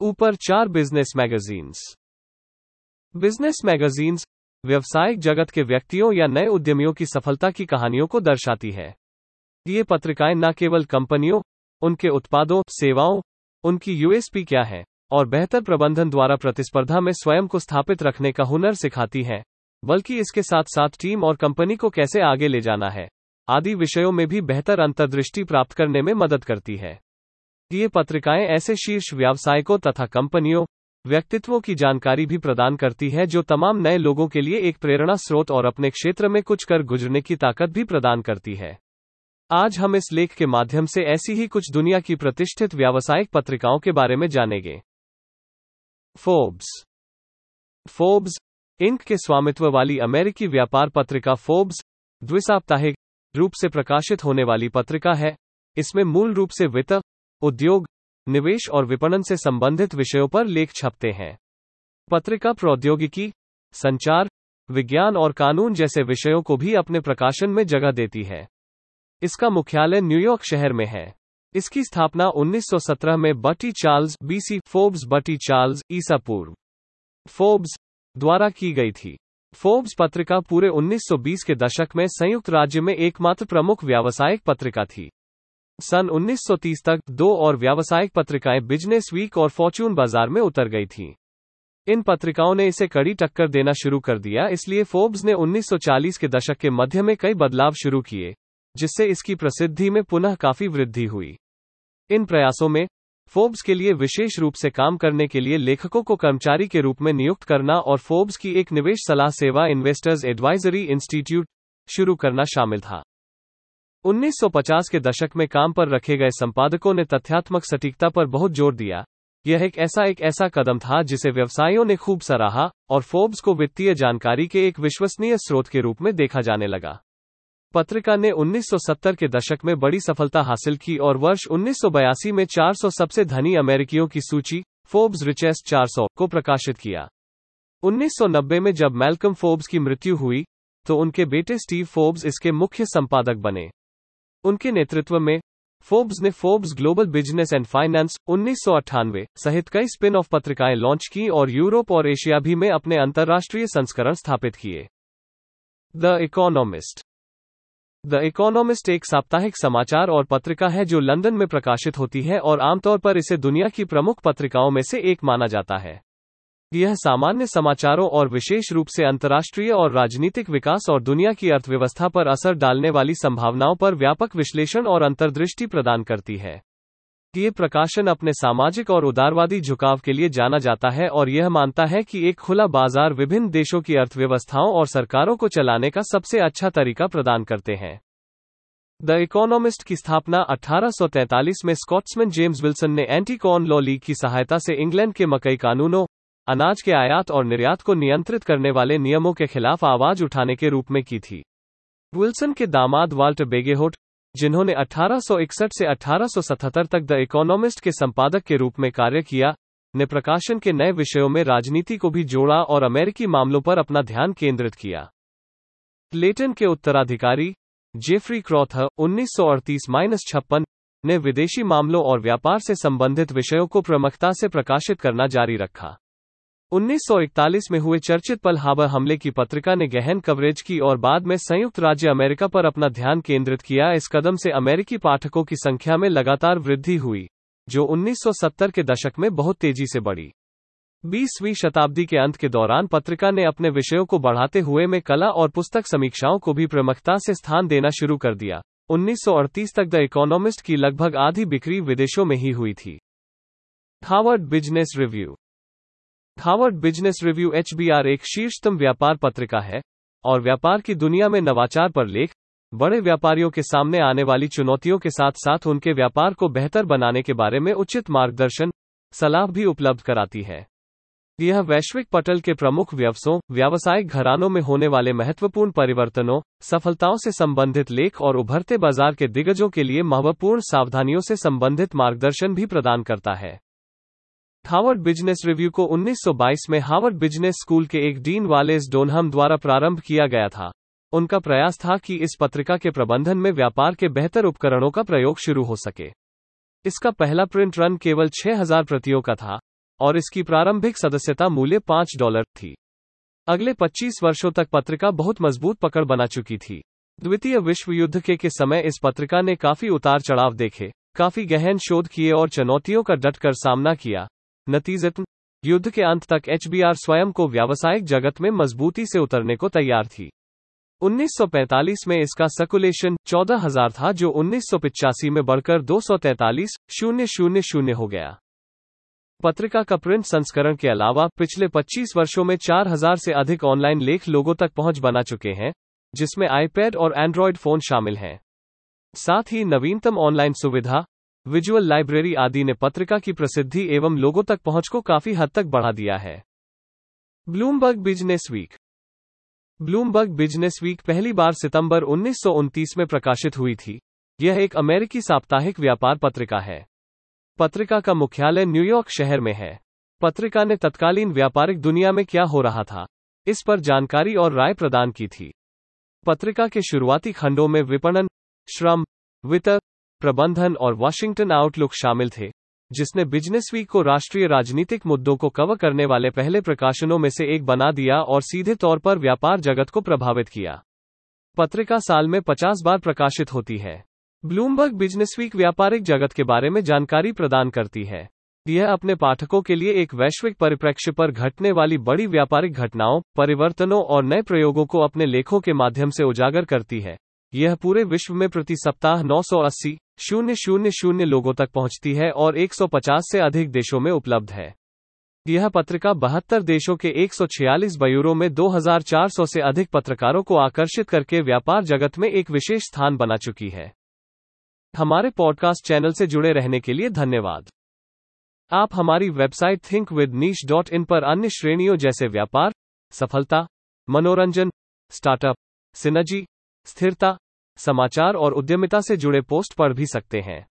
ऊपर चार business magazines business magazines व्यवसायिक जगत के व्यक्तियों या नए उद्यमियों की सफलता की कहानियों को दर्शाती है। ये पत्रिकाएँ न केवल कंपनियों, उनके उत्पादों, सेवाओं, उनकी यूएसपी क्या है, और बेहतर प्रबंधन द्वारा प्रतिस्पर्धा में स्वयं को स्थापित रखने का हुनर सिखाती हैं, बल्कि इसके साथ साथ टीम और कंपनी को कैसे आगे ले जाना है, आदि विषयों में भी बेहतर अंतर्दृष्टि प्राप्त करने में मदद करती है। ये पत्रिकाएँ ऐसे शीर्ष व्यावसायिकों तथा कंपनियों, व्यक्तित्वों की जानकारी भी प्रदान करती है जो तमाम नए लोगों के लिए एक प्रेरणा स्रोत और अपने क्षेत्र में कुछ कर गुजरने की ताकत भी प्रदान करती है। आज हम इस लेख के माध्यम से ऐसी ही कुछ दुनिया की प्रतिष्ठित व्यावसायिक पत्रिकाओं के बारे में जानेंगे। फोर्ब्स। फोर्ब्स इंक के स्वामित्व वाली अमेरिकी व्यापार पत्रिका फोर्ब्स, द्विसाप्ताहिक रूप से प्रकाशित होने वाली पत्रिका है। इसमें मूल रूप से वित्त उद्योग, निवेश और विपणन से संबंधित विषयों पर लेख छपते हैं। पत्रिका प्रौद्योगिकी, संचार, विज्ञान और कानून जैसे विषयों को भी अपने प्रकाशन में जगह देती है। इसका मुख्यालय न्यूयॉर्क शहर में है। इसकी स्थापना 1917 में Bertie Charles BC Forbes Bertie Charles, ईसा पूर्व। फोर्ब्स द्वारा की गई थी। फोर्ब्स पत्रिका पूरे 1920 के दशक में संयुक्त राज्य में एकमात्र प्रमुख व्यावसायिक पत्रिका थी। सन 1930 तक दो और व्यावसायिक पत्रिकाएँ बिज़नेस वीक और फॉर्च्यून बाज़ार में उतर गई थीं। इन पत्रिकाओं ने इसे कड़ी टक्कर देना शुरू कर दिया, इसलिए फोर्ब्स ने 1940 के दशक के मध्य में कई बदलाव शुरू किए, जिससे इसकी प्रसिद्धि में पुनः काफ़ी वृद्धि हुई इन प्रयासों में, फोर्ब्स के लिए विशेष रूप से काम करने के लिए लेखकों को कर्मचारी के रूप में नियुक्त करना और फोर्ब्स की एक निवेश सलाह सेवा इन्वेस्टर्स एडवाइजरी इंस्टीट्यूट शुरू करना शामिल था 1950 के दशक में काम पर रखे गए संपादकों ने तथ्यात्मक सटीकता पर बहुत ज़ोर दिया। यह एक ऐसा एक ऐसा कदम था जिसे व्यवसायियों ने खूब सराहा और फोर्ब्स को वित्तीय जानकारी के एक विश्वसनीय स्रोत के रूप में देखा जाने लगा। पत्रिका ने 1970 के दशक में बड़ी सफलता हासिल की और वर्ष 1982 में 400 सबसे धनी अमेरिकियों की सूची, फोर्ब्स रिचेस्ट 400 को प्रकाशित किया। 1990 में जब मैल्कम फोर्ब्स की मृत्यु हुई तो उनके बेटे स्टीव फोर्ब्स इसके मुख्य संपादक बने। उनके नेतृत्व में फोर्ब्स ने Forbes global business and finance उन्नीस सौ अट्ठानवे सहित कई स्पिन ऑफ़ पत्रिकाएँ लॉन्च की और यूरोप और एशिया भी में अपने अंतर्राष्ट्रीय संस्करण स्थापित किए। द इकोनॉमिस्ट द इकोनॉमिस्ट एक साप्ताहिक समाचार और पत्रिका है जो लंदन में प्रकाशित होती है और आमतौर पर इसे दुनिया की प्रमुख पत्रिकाओं में से एक माना जाता है। यह सामान्य समाचारों और विशेष रूप से अंतर्राष्ट्रीय और राजनीतिक विकास और दुनिया की अर्थव्यवस्था पर असर डालने वाली संभावनाओं पर व्यापक विश्लेषण और अंतर्दृष्टि प्रदान करती है। ये प्रकाशन अपने सामाजिक और उदारवादी झुकाव के लिए जाना जाता है और यह मानता है कि एक खुला बाज़ार विभिन्न देशों की अर्थव्यवस्थाओं और सरकारों को चलाने का सबसे अच्छा तरीका प्रदान करते हैं। द इकोनॉमिस्ट की स्थापना 1843 में स्कॉट्समैन जेम्स विल्सन ने एंटी लॉ लीग की सहायता से इंग्लैंड के मकई कानूनों अनाज के आयात और निर्यात को नियंत्रित करने वाले नियमों के खिलाफ आवाज़ उठाने के रूप में की थी। विल्सन के दामाद वाल्ट बेगेहोट, जिन्होंने 1861 से 1877 तक द इकोनॉमिस्ट के संपादक के रूप में कार्य किया, ने प्रकाशन के नए विषयों में राजनीति को भी जोड़ा और अमेरिकी मामलों पर अपना ध्यान केंद्रित किया। लेटन के उत्तराधिकारी, जेफ्री क्रॉथर उन्नीस छप्पन, ने विदेशी मामलों और व्यापार से संबंधित विषयों को प्रमुखता से प्रकाशित करना जारी रखा। 1941 में हुए चर्चित पल हाबर हमले की पत्रिका ने गहन कवरेज की और बाद में संयुक्त राज्य अमेरिका पर अपना ध्यान केंद्रित किया। इस कदम से अमेरिकी पाठकों की संख्या में लगातार वृद्धि हुई, जो 1970 के दशक में बहुत तेज़ी से बढ़ी। बीसवीं शताब्दी के अंत के दौरान पत्रिका ने अपने विषयों को बढ़ाते हुए में कला और पुस्तक समीक्षाओं को भी प्रमुखता से स्थान देना शुरू कर दिया। 1938 तक द इकोनॉमिस्ट की लगभग आधी बिक्री विदेशों में ही हुई थी। Harvard business review Harvard business review HBR एक शीर्षतम व्यापार पत्रिका है, और व्यापार की दुनिया में नवाचार पर लेख, बड़े व्यापारियों के सामने आने वाली चुनौतियों के साथ साथ उनके व्यापार को बेहतर बनाने के बारे में उचित मार्गदर्शन, सलाह भी उपलब्ध कराती है। यह वैश्विक पटल के प्रमुख व्यवसों, व्यावसायिक घरानों में होने वाले महत्वपूर्ण परिवर्तनों, सफलताओं से संबंधित लेख और उभरते बाज़ार के दिग्गजों के लिए महत्वपूर्ण सावधानियों से संबंधित मार्गदर्शन भी प्रदान करता है। हार्वर्ड बिज़नेस रिव्यू को 1922 में हार्वर्ड बिज़नेस स्कूल के एक डीन वालेस डोनहम द्वारा प्रारंभ किया गया था। उनका प्रयास था कि इस पत्रिका के प्रबंधन में व्यापार के बेहतर उपकरणों का प्रयोग शुरू हो सके। इसका पहला प्रिंट रन केवल 6000 प्रतियों का था, और इसकी प्रारंभिक सदस्यता मूल्य पाँच डॉलर थी। अगले 25 वर्षों तक पत्रिका बहुत मज़बूत पकड़ बना चुकी थी। द्वितीय विश्व युद्ध के के समय इस पत्रिका ने काफ़ी उतार चढ़ाव देखे, काफ़ी गहन शोध किए और चुनौतियों का डटकर सामना किया। नतीजतन। युद्ध के अंत तक एचबीआर स्वयं को व्यावसायिक जगत में मजबूती से उतरने को तैयार थी। 1945 में इसका सर्कुलेशन 14,000 था जो उन्नीस में बढ़कर 243 शून्य शून्य शून्य हो गया। पत्रिका का प्रिंट संस्करण के अलावा पिछले 25 वर्षों में 4000 से अधिक ऑनलाइन लेख लोगों तक पहुँच बना चुके हैं जिसमें आईपैड और एंड्रॉयड फ़ोन शामिल हैं। साथ ही नवीनतम ऑनलाइन सुविधा विजुअल लाइब्रेरी आदि ने पत्रिका की प्रसिद्धि एवं लोगों तक पहुँच को काफ़ी हद तक बढ़ा दिया है। Bloomberg business week. Bloomberg business week पहली बार सितंबर उन्नीस सौ उनतीस में प्रकाशित हुई थी। यह एक अमेरिकी साप्ताहिक व्यापार पत्रिका है। पत्रिका का मुख्यालय न्यूयॉर्क शहर में है। पत्रिका ने तत्कालीन व्यापारिक दुनिया में क्या हो रहा था, इस पर जानकारी और राय प्रदान की थी। पत्रिका के शुरुआती खंडों में विपणन, श्रम, वित्त प्रबंधन और वॉशिंगटन आउटलुक शामिल थे, जिसने बिज़नेस वीक को राष्ट्रीय राजनीतिक मुद्दों को कवर करने वाले पहले प्रकाशनों में से एक बना दिया और सीधे तौर पर व्यापार जगत को प्रभावित किया। पत्रिका साल में 50 बार प्रकाशित होती है। ब्लूमबर्ग बिज़नेस वीक व्यापारिक जगत के बारे में जानकारी प्रदान करती है। यह अपने पाठकों के लिए एक वैश्विक परिप्रेक्ष्य पर घटने वाली बड़ी व्यापारिक घटनाओं, परिवर्तनों और नए प्रयोगों को अपने लेखों के माध्यम से उजागर करती है। यह पूरे विश्व में प्रति सप्ताह 980 शून्य शून्य शून्य लोगों तक पहुँचती है और 150 से अधिक देशों में उपलब्ध है। यह पत्रिका बहत्तर देशों के 146 बयूरों में 2400 से अधिक पत्रकारों को आकर्षित करके व्यापार जगत में एक विशेष स्थान बना चुकी है। हमारे पॉडकास्ट चैनल से जुड़े रहने के लिए धन्यवाद। आप हमारी website think with niche dot in पर अन्य श्रेणियों जैसे व्यापार, सफलता, मनोरंजन, स्टार्टअप, सिनर्जी, स्थिरता समाचार और उद्यमिता से जुड़े पोस्ट पढ़ भी सकते हैं।